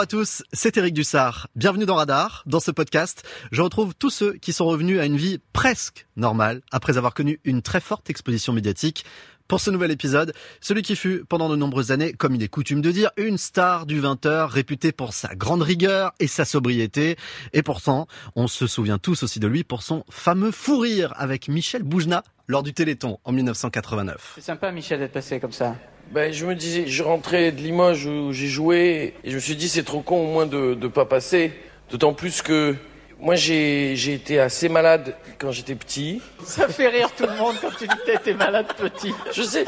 Bonjour à tous, c'est Eric Dussard. Bienvenue dans Radar. Dans ce podcast, je retrouve tous ceux qui sont revenus à une vie presque normale après avoir connu une très forte exposition médiatique. Pour ce nouvel épisode, celui qui fut pendant de nombreuses années, comme il est coutume de dire, une star du 20h, réputé pour sa grande rigueur et sa sobriété. Et pourtant, on se souvient tous aussi de lui pour son fameux fou rire avec Michel Boujna lors du Téléthon en 1989. C'est sympa, Michel, d'être passé comme ça. Ben, je me disais, je rentrais de Limoges où j'ai joué et je me suis dit c'est trop con au moins de ne pas passer. D'autant plus que moi j'ai été assez malade quand j'étais petit. Ça fait rire tout le monde quand tu dis que t'étais malade petit. Je sais.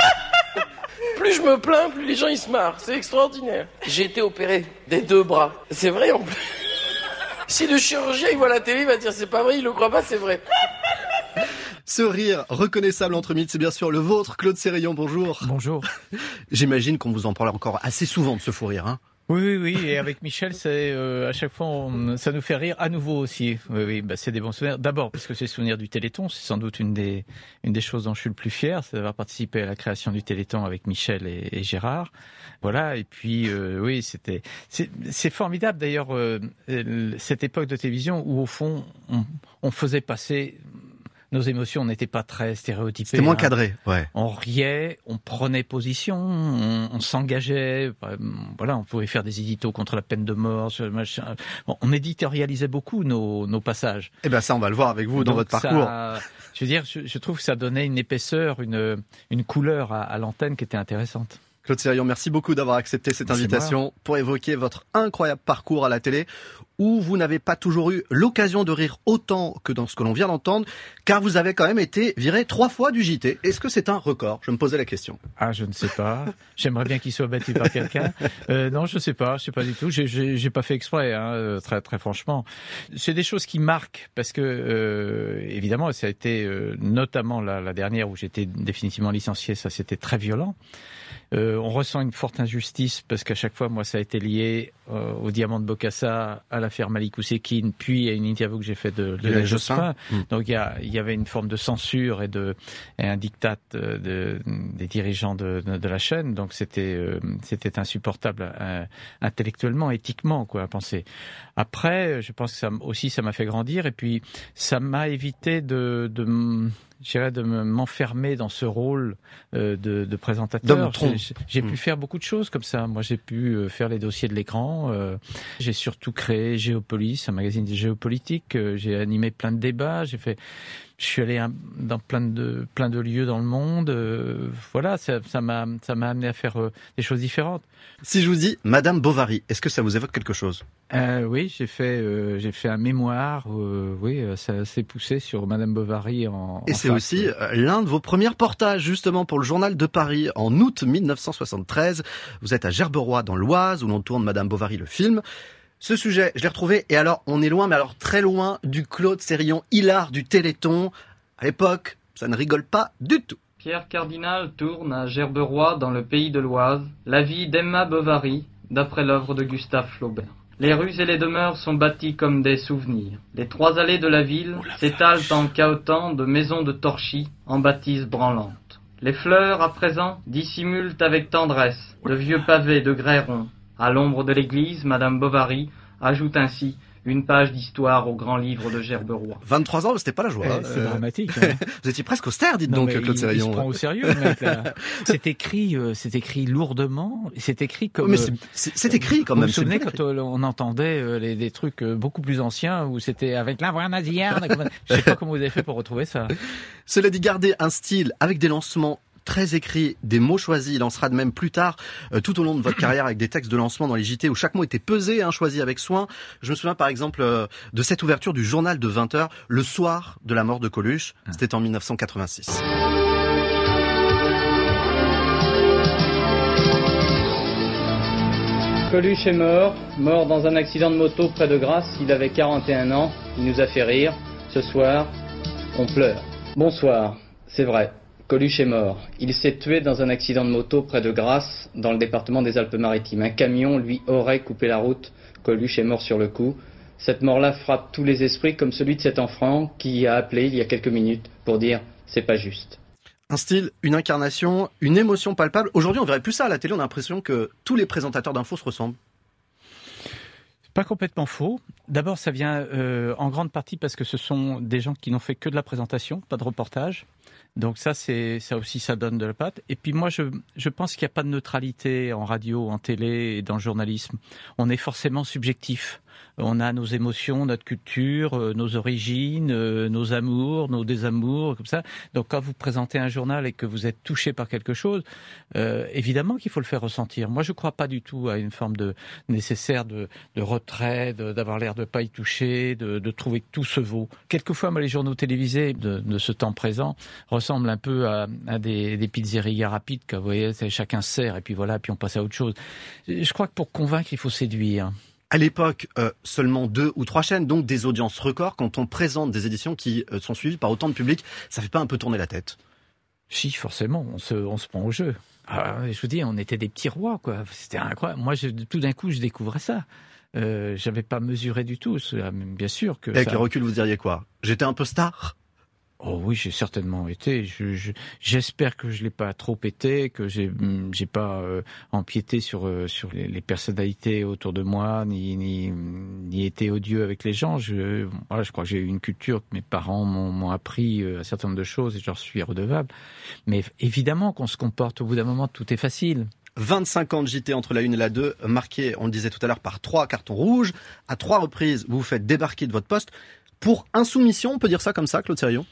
plus je me plains, plus les gens ils se marrent. C'est extraordinaire. J'ai été opéré des deux bras. C'est vrai en plus. Si le chirurgien il voit la télé, il va dire c'est pas vrai, il le croit pas, c'est vrai. Ce rire reconnaissable entre mythes, c'est bien sûr le vôtre, Claude Sérillon, bonjour. Bonjour. J'imagine qu'on vous en parle encore assez souvent de ce fou rire, hein oui, oui, oui, et avec Michel, c'est euh, à chaque fois, ça nous fait rire à nouveau aussi. Oui, oui, bah, c'est des bons souvenirs. D'abord, parce que c'est le souvenir du Téléthon, c'est sans doute une des une des choses dont je suis le plus fier, c'est d'avoir participé à la création du Téléthon avec Michel et, Gérard. Voilà, et puis euh, oui, c'était c'est formidable d'ailleurs euh, cette époque de télévision où au fond on, on faisait passer nos émotions n'étaient pas très stéréotypées. C'était moins hein. cadré, ouais. On riait, on prenait position, on, s'engageait. Euh, voilà, on pouvait faire des éditos contre la peine de mort, machin. on éditorialisait beaucoup nos, nos passages. Eh ben ça, on va le voir avec vous dans votre parcours. je veux dire, je, trouve que ça donnait une épaisseur, une, une couleur à, à l'antenne qui était intéressante. Claude Sérion, merci beaucoup d'avoir accepté cette invitation pour évoquer votre incroyable parcours à la télé où vous n'avez pas toujours eu l'occasion de rire autant que dans ce que l'on vient d'entendre, car vous avez quand même été viré trois fois du JT. Est-ce que c'est un record? Je me posais la question. Ah, je ne sais pas. J'aimerais bien qu'il soit battu par quelqu'un. Euh, non, je ne sais pas. Je sais pas du tout. J'ai pas fait exprès, hein, euh, très très franchement. C'est des choses qui marquent parce que euh, évidemment, ça a été notamment la, la dernière où j'étais définitivement licencié. Ça, c'était très violent. On ressent une forte injustice parce qu'à chaque fois, moi, ça a été lié euh, au diamant de Bokassa, à l'affaire Malik Oussekine, puis à une interview que j'ai faite de, de Jospin. Mm. Donc il y, y, avait une forme de censure et, de, et un diktat euh, de, des dirigeants de, la chaîne. Donc c'était euh, c'était insupportable intellectuellement, éthiquement, quoi, à penser. Après, je pense que ça aussi, ça m'a fait grandir et puis ça m'a évité de j'irais de m'enfermer dans ce rôle euh, de, de, présentateur. J'ai pu hmm. faire beaucoup de choses comme ça. Moi, j'ai pu euh, faire les dossiers de l'écran. Euh, j'ai surtout créé Géopolis, un magazine de géopolitique. j'ai animé plein de débats. J'ai fait je suis allé dans plein de plein de lieux dans le monde. Euh, voilà, ça m'a ça m'a amené à faire euh, des choses différentes. Si je vous dis Madame Bovary, est-ce que ça vous évoque quelque chose? Euh, Oui, j'ai fait j'ai fait un mémoire. oui, ça s'est poussé sur Madame Bovary en. Et c'est aussi l'un de vos premiers reportages justement pour le journal de Paris en août 1973. Vous êtes à Gerberoy dans l'Oise où l'on tourne Madame Bovary le film. Ce sujet, je l'ai retrouvé, et alors on est loin, mais alors très loin du Claude Sérillon hilar du Téléthon. À l'époque, ça ne rigole pas du tout. Pierre Cardinal tourne à Gerberoy dans le pays de l'Oise la vie d'Emma Bovary, d'après l'œuvre de Gustave Flaubert. Les rues et les demeures sont bâties comme des souvenirs. Les trois allées de la ville s'étalent en cahotant de maisons de torchis en bâtisses branlantes. Les fleurs, à présent, dissimulent avec tendresse de vieux pavés de grès ronds à l'ombre de l'église, Madame Bovary ajoute ainsi une page d'histoire au grand livre de Gerberoy. 23 ans, c'était pas la joie. Eh, c'est euh, dramatique. Hein. Vous étiez presque austère, dites donc, Claude il, il se prend au sérieux, mec. c'est écrit, euh, c'est écrit lourdement. C'est écrit comme. mais c'est écrit quand même. Vous vous souvenez quand euh, on entendait les, des trucs beaucoup plus anciens où c'était avec la voix nasillarde. Je sais pas comment vous avez fait pour retrouver ça. Cela dit, garder un style avec des lancements très écrit, des mots choisis. Il lancera de même plus tard, euh, tout au long de votre carrière, avec des textes de lancement dans les JT où chaque mot était pesé, hein, choisi avec soin. Je me souviens par exemple euh, de cette ouverture du journal de 20h, le soir de la mort de Coluche. Ah. C'était en 1986. Coluche est mort, mort dans un accident de moto près de Grasse. Il avait 41 ans. Il nous a fait rire. Ce soir, on pleure. Bonsoir, c'est vrai. Coluche est mort. Il s'est tué dans un accident de moto près de Grasse, dans le département des Alpes-Maritimes. Un camion lui aurait coupé la route. Coluche est mort sur le coup. Cette mort-là frappe tous les esprits, comme celui de cet enfant qui a appelé il y a quelques minutes pour dire c'est pas juste. Un style, une incarnation, une émotion palpable. Aujourd'hui, on verrait plus ça à la télé. On a l'impression que tous les présentateurs d'infos se ressemblent. Pas complètement faux. D'abord, ça vient euh, en grande partie parce que ce sont des gens qui n'ont fait que de la présentation, pas de reportage. Donc ça, c'est ça aussi, ça donne de la patte. Et puis moi, je, je pense qu'il n'y a pas de neutralité en radio, en télé et dans le journalisme. On est forcément subjectif. On a nos émotions, notre culture, euh, nos origines, euh, nos amours, nos désamours, comme ça. Donc quand vous présentez un journal et que vous êtes touché par quelque chose, euh, évidemment qu'il faut le faire ressentir. Moi, je ne crois pas du tout à une forme de nécessaire de, de retrait, d'avoir l'air de pas y toucher, de, de, trouver que tout se vaut. Quelquefois, moi, les journaux télévisés de, de ce temps présent ressemblent un peu à, à des, des pizzerias rapides, que vous voyez, chacun sert et puis voilà, puis on passe à autre chose. Je crois que pour convaincre, il faut séduire. À l'époque, euh, seulement deux ou trois chaînes, donc des audiences records. Quand on présente des éditions qui euh, sont suivies par autant de public, ça fait pas un peu tourner la tête Si, forcément, on se, on se prend au jeu. Ah, je vous dis, on était des petits rois, quoi. C'était incroyable. Moi, je, tout d'un coup, je découvrais ça. Euh, J'avais pas mesuré du tout. Bien sûr que. Avec ça... le recul, vous diriez quoi? J'étais un peu star? Oh oui, j'ai certainement été. J'espère je, que je l'ai pas trop été, que j'ai j'ai pas euh, empiété sur euh, sur les, les, personnalités autour de moi, ni, ni ni été odieux avec les gens. Je voilà, je crois que j'ai eu une culture que mes parents m'ont appris euh, un certain nombre de choses et j'en suis redevable. Mais évidemment qu'on se comporte au bout d'un moment, tout est facile. 25 ans de JT entre la 1 et la 2, marqué, on le disait tout à l'heure, par trois cartons rouges. À trois reprises, vous vous faites débarquer de votre poste pour insoumission, on peut dire ça comme ça, Claude Sérion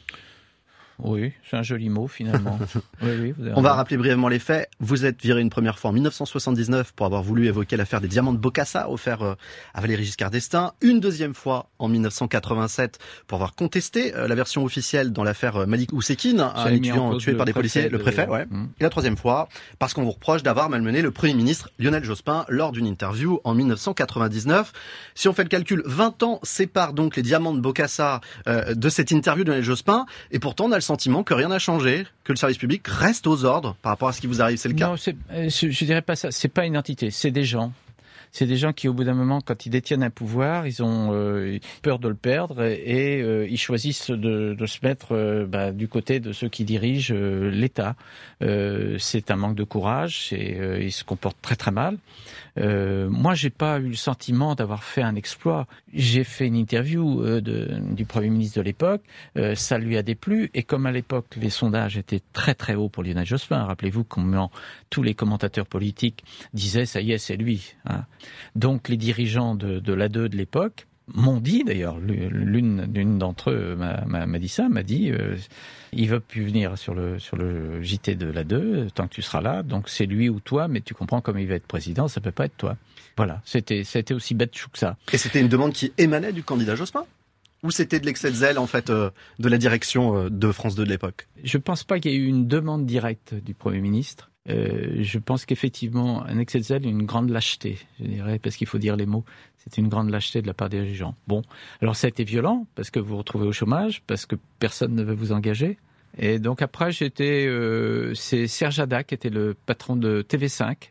oui, c'est un joli mot finalement. oui, oui, On va rappeler brièvement les faits. Vous êtes viré une première fois en 1979 pour avoir voulu évoquer l'affaire des diamants de Bocassa offerts euh, à Valéry Giscard d'Estaing. Une deuxième fois en 1987 pour avoir contesté euh, la version officielle dans l'affaire euh, Malik Oussekine, un étudiant tué par des policiers, le préfet. Ouais. Mmh. Et la troisième fois parce qu'on vous reproche d'avoir malmené le Premier ministre Lionel Jospin lors d'une interview en 1999. Si on fait le calcul, 20 ans séparent donc les diamants de Bocassa de cette interview de Lionel Jospin et pourtant on a le que rien n'a changé, que le service public reste aux ordres par rapport à ce qui vous arrive. C'est le cas Non, euh, je dirais pas ça. C'est pas une entité, c'est des gens. C'est des gens qui, au bout d'un moment, quand ils détiennent un pouvoir, ils ont euh, peur de le perdre et, euh, ils choisissent de, se mettre euh, bah, du côté de ceux qui dirigent l'État. c'est un manque de courage et ils se comportent très très mal. moi, j'ai pas eu le sentiment d'avoir fait un exploit. J'ai fait une interview du Premier ministre de l'époque. ça lui a déplu et comme à l'époque les sondages étaient très très hauts pour Lionel Jospin, rappelez-vous comment tous les commentateurs politiques disaient ça y est, c'est lui. Hein. Donc les dirigeants de, de l'ADE de l'époque m'ont dit d'ailleurs, l'une d'entre eux m'a dit ça, m'a dit euh, il veut plus venir sur le sur le JT de la 2 tant que tu seras là, donc c'est lui ou toi, mais tu comprends comme il va être président, ça peut pas être toi. Voilà, c'était c'était aussi bête chou que ça. Et c'était une demande qui émanait du candidat Jospin? Ou c'était de l'excès de zèle en fait euh, de la direction euh, de France 2 de l'époque? Je pense pas qu'il y ait eu une demande directe du Premier ministre. Euh, je pense qu'effectivement, un excès de zèle, une grande lâcheté, je dirais, parce qu'il faut dire les mots. C'est une grande lâcheté de la part des dirigeants. Bon, alors ça a été violent parce que vous vous retrouvez au chômage, parce que personne ne veut vous engager. Et donc après, j'étais, euh, c'est Serge Haddad qui était le patron de TV5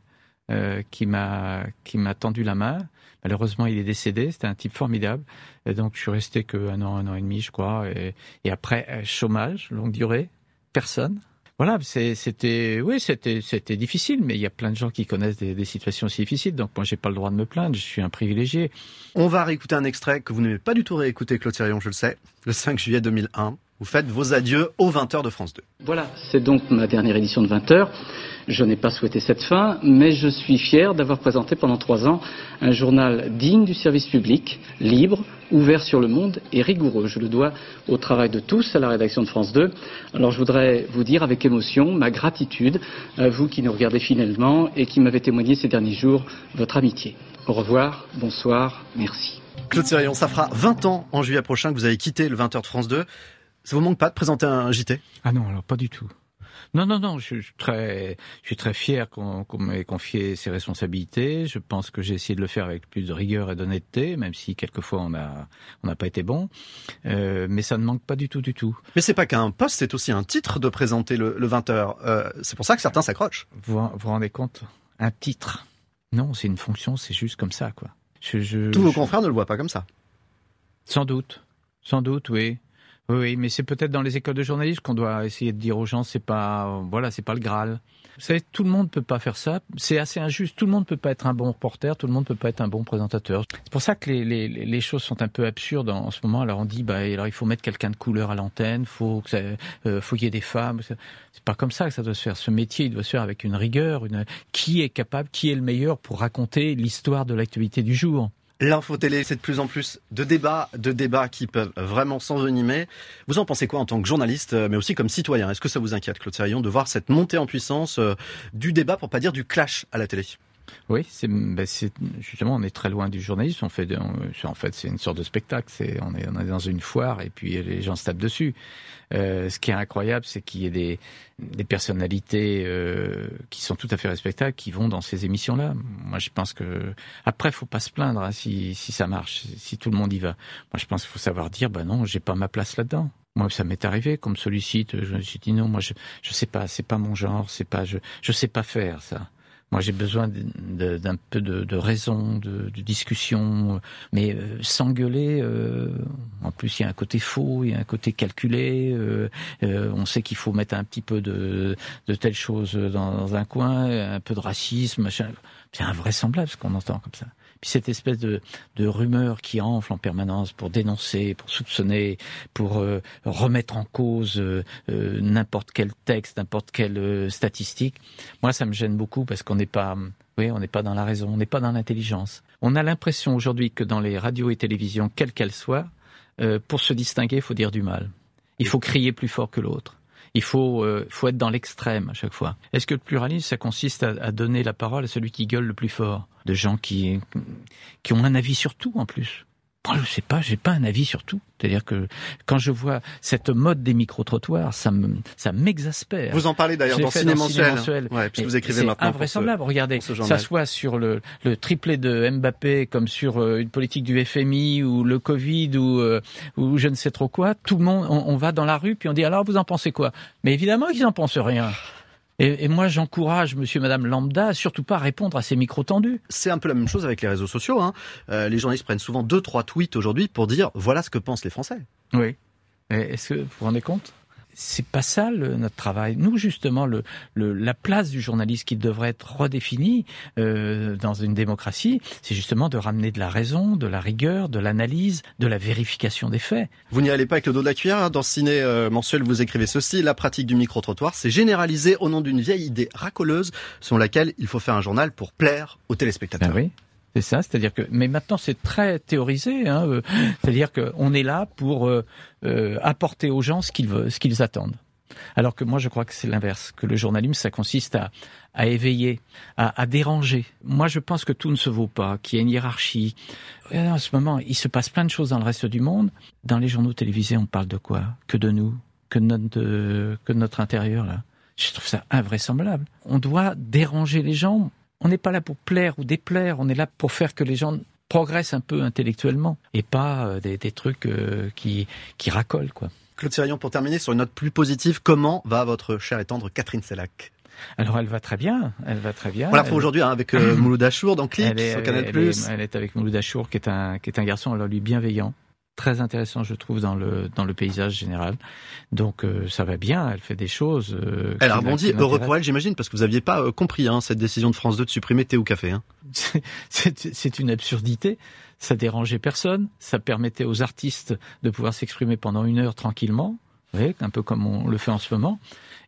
euh, qui m'a qui m'a tendu la main. Malheureusement, il est décédé. C'était un type formidable. Et donc, je suis resté que un an, un an et demi, je crois. Et, après, chômage, longue durée, personne voilà, c'était, oui, c'était, c'était difficile, mais il y a plein de gens qui connaissent des, situations aussi difficiles. Donc moi, j'ai pas le droit de me plaindre. Je suis un privilégié. On va réécouter un extrait que vous n'avez pas du tout réécouté, Claude Thirion, je le sais, le 5 juillet 2001. Vous faites vos adieux aux 20h de France 2. Voilà, c'est donc ma dernière édition de 20h. Je n'ai pas souhaité cette fin, mais je suis fier d'avoir présenté pendant trois ans un journal digne du service public, libre, ouvert sur le monde et rigoureux. Je le dois au travail de tous à la rédaction de France 2. Alors je voudrais vous dire avec émotion ma gratitude à vous qui nous regardez finalement et qui m'avez témoigné ces derniers jours votre amitié. Au revoir, bonsoir, merci. Claude Sérion, ça fera 20 ans en juillet prochain que vous avez quitté le 20h de France 2. Ça vous manque pas de présenter un JT Ah non, alors pas du tout. Non, non, non, je suis très, je suis très fier qu'on qu m'ait confié ces responsabilités. Je pense que j'ai essayé de le faire avec plus de rigueur et d'honnêteté, même si quelquefois on a, on n'a pas été bon. Euh, mais ça ne manque pas du tout, du tout. Mais c'est pas qu'un poste, c'est aussi un titre de présenter le, le 20h. Euh, c'est pour ça que certains s'accrochent. Vous vous rendez compte? Un titre? Non, c'est une fonction, c'est juste comme ça, quoi. Je, je, Tous vos confrères ne le voient pas comme ça. Sans doute, sans doute, oui. Oui, mais c'est peut-être dans les écoles de journalisme qu'on doit essayer de dire aux gens, c'est pas, voilà, c'est pas le Graal. Vous savez, tout le monde peut pas faire ça. C'est assez injuste. Tout le monde peut pas être un bon reporter. Tout le monde peut pas être un bon présentateur. C'est pour ça que les, les, choses sont un peu absurdes en, ce moment. Alors on dit, bah, alors il faut mettre quelqu'un de couleur à l'antenne. Faut que ça, euh, faut qu'il y ait des femmes. C'est pas comme ça que ça doit se faire. Ce métier, il doit se faire avec une rigueur. Une, qui est capable, qui est le meilleur pour raconter l'histoire de l'actualité du jour. L'info télé, c'est de plus en plus de débats, de débats qui peuvent vraiment s'envenimer. Vous en pensez quoi en tant que journaliste, euh, mais aussi comme citoyen? Est-ce que ça vous inquiète, Claude Sérillon, de voir cette montée en puissance euh, du débat, pour pas dire du clash à la télé? Oui, ben, c'est justement on est très loin du journalisme. On fait, en fait, c'est une sorte de spectacle. On est, dans une foire et puis les gens se tapent dessus. Euh, ce qui est incroyable, c'est qu'il y ait des, personnalités euh, qui sont tout à fait respectables qui vont dans ces émissions-là. Moi, je pense que après, faut pas se plaindre hein, si, ça marche, si tout le monde y va. Moi, je pense qu'il faut savoir dire, bah non, j'ai pas ma place là-dedans. Moi, ça m'est arrivé, qu'on me sollicite, je me suis dit non, moi, je, je sais pas, c'est pas mon genre, c'est pas, je, je sais pas faire ça. Moi, j'ai besoin d'un peu de, de raison, de, de, discussion, mais euh, sans gueuler. Euh, en plus, il y a un côté faux, il y a un côté calculé. Euh, euh on sait qu'il faut mettre un petit peu de, de telle chose dans, dans, un coin, un peu de racisme. C'est invraisemblable ce qu'on entend comme ça. Puis cette espèce de, de rumeur qui enfle en permanence pour dénoncer, pour soupçonner, pour euh, remettre en cause euh, euh, n'importe quel texte, n'importe quelle statistique. Moi, ça me gêne beaucoup parce qu'on n'est pas, oui, on n'est pas dans la raison, on n'est pas dans l'intelligence. On a l'impression aujourd'hui que dans les radios et télévisions, quelles qu'elles soient, pour se distinguer, il faut dire du mal. Il faut crier plus fort que l'autre. Il faut, faut être dans l'extrême à chaque fois. Est-ce que le pluralisme, ça consiste à, à, donner la parole à celui qui gueule le plus fort? De gens qui, qui ont un avis sur tout en plus. Moi, je sais pas, j'ai pas un avis sur tout. C'est-à-dire que quand je vois cette mode des micro-trottoirs, ça me, ça m'exaspère. Vous en parlez d'ailleurs dans, Ciné Mensuel. Ouais, puisque vous écrivez maintenant. invraisemblable. Regardez, ça soit sur le, le triplé de Mbappé, comme sur euh, une politique du FMI ou le Covid ou, euh, ou je ne sais trop quoi. Tout le monde, on, on va dans la rue puis on dit alors vous en pensez quoi? Mais évidemment qu'ils en pensent rien. Et, et moi, j'encourage monsieur, madame Lambda à surtout pas répondre à ces micros tendus. C'est un peu la même chose avec les réseaux sociaux. Hein. Euh, les journalistes prennent souvent deux, trois tweets aujourd'hui pour dire voilà ce que pensent les Français. Oui. Est-ce que vous vous rendez compte? C'est pas ça le, notre travail. Nous, justement, le, le, la place du journaliste qui devrait être redéfinie euh, dans une démocratie, c'est justement de ramener de la raison, de la rigueur, de l'analyse, de la vérification des faits. Vous n'y allez pas avec le dos de la cuillère. Hein. Dans ciné euh, mensuel, vous écrivez ceci la pratique du micro-trottoir, c'est généralisé au nom d'une vieille idée racoleuse selon laquelle il faut faire un journal pour plaire aux téléspectateurs. Ben oui. C'est ça, c'est-à-dire que, mais maintenant c'est très théorisé, hein, euh, c'est-à-dire qu'on est là pour euh, euh, apporter aux gens ce qu'ils veulent, ce qu'ils attendent. Alors que moi je crois que c'est l'inverse, que le journalisme ça consiste à, éveiller, à, déranger. Moi je pense que tout ne se vaut pas, qu'il y a une hiérarchie. En ce moment, il se passe plein de choses dans le reste du monde. Dans les journaux télévisés, on parle de quoi? Que de nous, que de notre, intérieur. Je trouve ça invraisemblable. On doit déranger les gens on n'est pas là pour plaire ou déplaire, on est là pour faire que les gens progressent un peu intellectuellement et pas euh, des, des, trucs euh, qui, qui racolent. Quoi. Claude Sirion, pour terminer sur une note plus positive, comment va votre chère et tendre Catherine Sellac? Alors elle va très bien, elle va très bien. On la retrouve aujourd'hui hein, avec euh, Mouloud Achour dans est, sur Canal+. Elle est, elle est avec Mouloud Achour qui est un qui est un garçon alors lui bienveillant, très intéressant, je trouve, dans le dans le paysage général. Donc euh, ça va bien, elle fait des choses. Euh, elle a rebondi, heureux pour elle, j'imagine, parce que vous n'aviez pas euh, compris hein, cette décision de France 2 de supprimer thé ou café. Hein. C'est une absurdité. Ça dérangeait personne. Ça permettait aux artistes de pouvoir s'exprimer pendant une heure tranquillement, voyez, un peu comme on le fait en ce moment.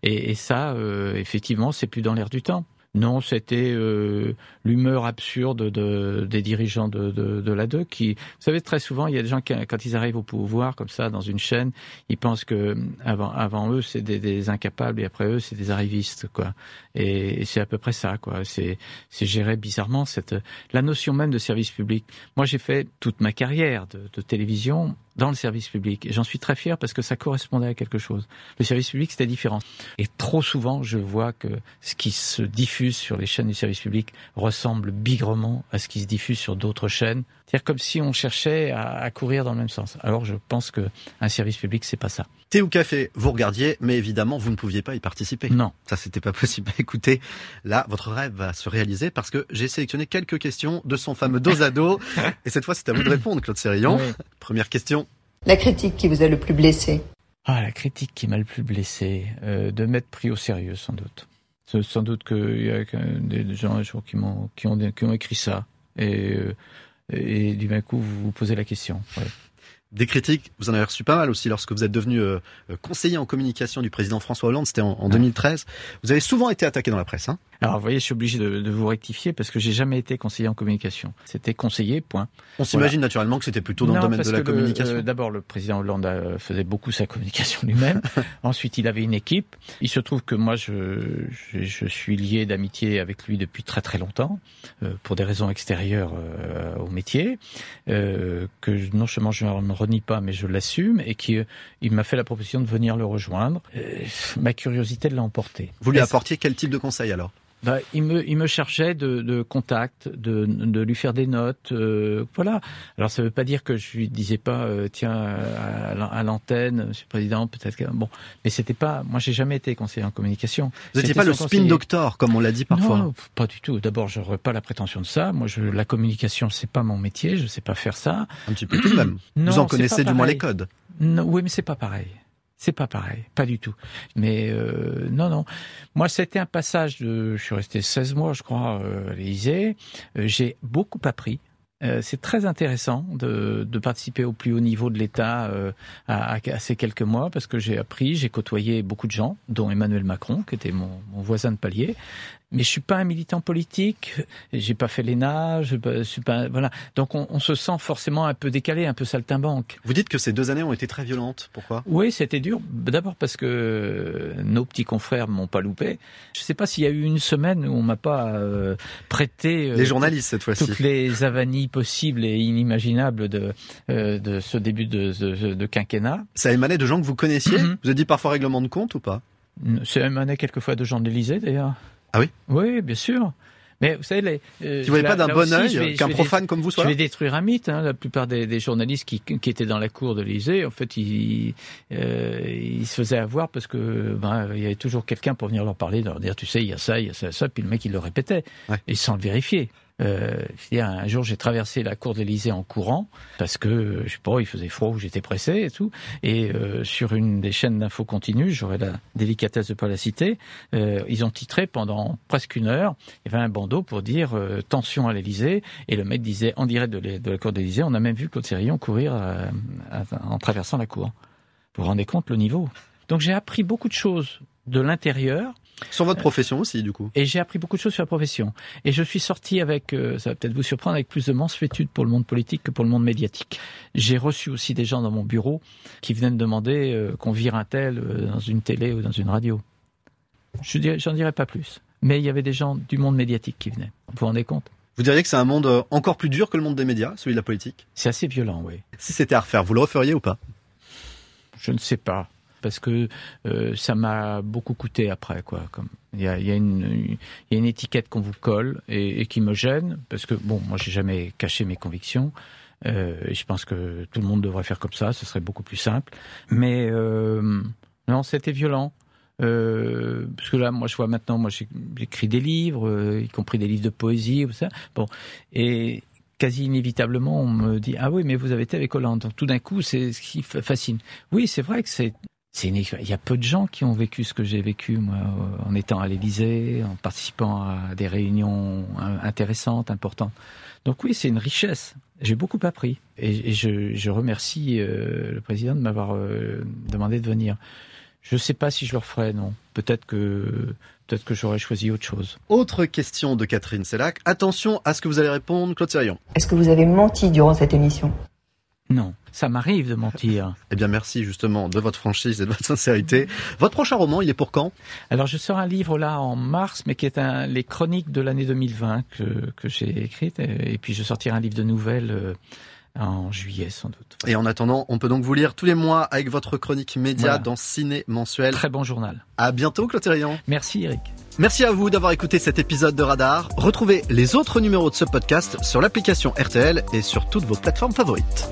Et, et ça, effectivement, c'est plus dans l'air du temps. Non, c'était euh, l'humeur absurde de, des dirigeants de, de, de la DE qui, vous savez, très souvent, il y a des gens qui, quand ils arrivent au pouvoir, comme ça, dans une chaîne, ils pensent que avant, avant eux, c'est des, des incapables et après eux, c'est des arrivistes, quoi. Et, et c'est à peu près ça, quoi. C'est, c'est géré bizarrement cette, la notion même de service public. Moi, j'ai fait toute ma carrière de, de télévision dans le service public. J'en suis très fier parce que ça correspondait à quelque chose. Le service public, c'était différent. Et trop souvent, je vois que ce qui se diffuse sur les chaînes du service public ressemble bigrement à ce qui se diffuse sur d'autres chaînes. C'est-à-dire comme si on cherchait à, à, courir dans le même sens. Alors je pense que un service public, c'est pas ça. Thé ou café, vous regardiez, mais évidemment, vous ne pouviez pas y participer. Non. Ça, c'était pas possible. Écoutez, là, votre rêve va se réaliser parce que j'ai sélectionné quelques questions de son fameux dos à dos. et cette fois, c'est à vous de répondre, Claude Sérillon. Oui. Première question. La critique qui vous a le plus blessé Ah, la critique qui m'a le plus blessé, euh, de m'être pris au sérieux, sans doute. Sans doute qu'il y a des des gens un jour qui m'ont qui ont, qui ont écrit ça. Et, euh, et du même coup, vous vous posez la question. ouais. Des critiques, vous en avez reçu pas mal aussi lorsque vous êtes devenu euh, euh, conseiller en communication du président François Hollande, c'était en, en 2013. Vous avez souvent été attaqué dans la presse. Hein Alors, vous voyez, je suis obligé de, de vous rectifier parce que j'ai jamais été conseiller en communication. C'était conseiller, point. On s'imagine naturellement que c'était plutôt dans le Non, domaine parce de la le- communication. euh, D'abord, le président Hollande euh, faisait beaucoup sa communication lui-même. Ensuite, il avait une équipe. Il se trouve que moi, je, je, je suis lié d'amitié avec lui depuis très très longtemps, euh, pour des raisons extérieures euh, au métier, que non seulement je ne renie pas, mais je l'assume, et qui il m'a fait la proposition de venir le rejoindre. Ma curiosité l'a emporté. Vous lui apportiez quel type de conseil alors? Bah, il me il me chargeait de, de contact, de, de lui faire des notes, euh, voilà. Alors ça veut pas dire que je lui disais pas euh, tiens à, l'an- à l'antenne, Monsieur le Président, peut-être que bon, mais c'était pas. Moi, j'ai jamais été conseiller en communication. Vous n'étiez pas le spin doctor comme on l'a dit parfois. Non, pas du tout. D'abord, je n'aurais pas la prétention de ça. Moi, je, la communication, c'est pas mon métier. Je sais pas faire ça. Un petit peu tout de même. Non, vous en connaissez du moins les codes. Non, oui, mais c'est pas pareil. C'est pas pareil, pas du tout. Mais euh, non, non. Moi, c'était un passage de. Je suis resté 16 mois, je crois, euh, à l'Élysée. Euh, J'ai beaucoup appris. Euh, c'est très intéressant de, de participer au plus haut niveau de l'État à, à- à ces quelques mois parce que j'ai appris, j'ai côtoyé beaucoup de gens, dont Emmanuel Macron, qui était mon, mon voisin de palier. Mais je suis pas un militant politique, j'ai pas fait l'ENA, je je suis pas voilà. Donc on, on se sent forcément un peu décalé, un peu saltimbanque. Vous dites que ces deux années ont été très violentes. Pourquoi? Oui, c'était dur. D'abord parce que nos petits confrères m'ont pas loupé. Je sais pas s'il y a eu une semaine où on m'a pas euh, prêté euh, Les journalistes cette fois-ci. toutes les avanies possibles et inimaginables de euh, de ce début de, de, de quinquennat. Ça émanait de gens que vous connaissiez? Mhm. Vous avez dit parfois règlement de compte ou pas? C'est émané quelquefois de gens de l'Élysée d'ailleurs. Ah oui Oui, bien sûr. Mais vous savez, les, euh, ne voyaient là- pas d'un bon œil qu'un profane comme vous soit Je vais détruire un mythe. Hein. La plupart des, des journalistes qui, qui étaient dans la cour de l'Élysée, en fait, ils, euh, ils se faisaient avoir parce que ben, il y avait toujours quelqu'un pour venir leur parler, leur dire, tu sais, il y a ça, il y a ça, ça, puis le mec il le répétait, Ouais. et sans le vérifier. Euh, un jour, j'ai traversé la cour de en courant parce que je sais pas, il faisait froid ou j'étais pressé et tout. Et euh, sur une des chaînes d'infos continues, j'aurais la délicatesse de pas la citer, euh, ils ont titré pendant presque une heure. Il y avait un bandeau pour dire euh, tension à l'Élysée et le mec disait en direct de, la- cour de on a même vu Claude Sérillon courir euh, en traversant la cour. Vous vous rendez compte le niveau? Donc j'ai appris beaucoup de choses de l'intérieur Sur votre profession aussi, du coup. et j'ai appris beaucoup de choses sur la profession. Et je suis sorti avec, euh, ça va peut-être vous surprendre, avec plus de mansuétude pour le monde politique que pour le monde médiatique. J'ai reçu aussi des gens dans mon bureau qui venaient me demander euh, qu'on vire un tel euh, dans une télé ou dans une radio. Je j'en dirais pas plus. Mais il y avait des gens du monde médiatique qui venaient. Vous vous rendez compte? Vous diriez que c'est un monde encore plus dur que le monde des médias, celui de la politique? C'est assez violent, oui. Si c'était à refaire, vous le referiez ou pas? Je ne sais pas. Parce que euh, ça m'a beaucoup coûté après, quoi. Comme il y a, y a une, y a une étiquette qu'on vous colle et, qui me gêne, parce que bon, moi j'ai jamais caché mes convictions. Euh, et je pense que tout le monde devrait faire comme ça, ce serait beaucoup plus simple. Mais euh, non, c'était violent. Parce que là, moi, je vois maintenant, moi, j'écris des livres, y compris des livres de poésie, ou ça. Bon, et quasi inévitablement, on me dit ah oui, mais vous avez été avec Hollande. Donc tout d'un coup, c'est ce qui fa- fascine. Oui, c'est vrai que c'est une il y a peu de gens qui ont vécu ce que j'ai vécu moi euh, en étant à l'Élysée, en participant à des réunions intéressantes, importantes. Donc oui, c'est une richesse. J'ai beaucoup appris et, je, je remercie euh, le président de m'avoir euh, demandé de venir. Je ne sais pas si je le referai, non. Peut-être que peut-être que j'aurais choisi autre chose. Autre question de Catherine Sellac. Attention à ce que vous allez répondre, Claude Sérion. Est-ce que vous avez menti durant cette émission? Non, ça m'arrive de mentir. Eh bien, merci justement de votre franchise et de votre sincérité. Votre prochain roman, il est pour quand? Alors je sors un livre là en mars, mais qui est un, les chroniques de l'année 2020 que, que j'ai écrites, et, et puis je sortirai un livre de nouvelles euh, en juillet sans doute. Et en attendant, on peut donc vous lire tous les mois avec votre chronique média Voilà. dans Ciné Mensuel. Très bon journal. À bientôt, Claude. Merci Eric. Merci à vous d'avoir écouté cet épisode de Radar. Retrouvez les autres numéros de ce podcast sur l'application RTL et sur toutes vos plateformes favorites.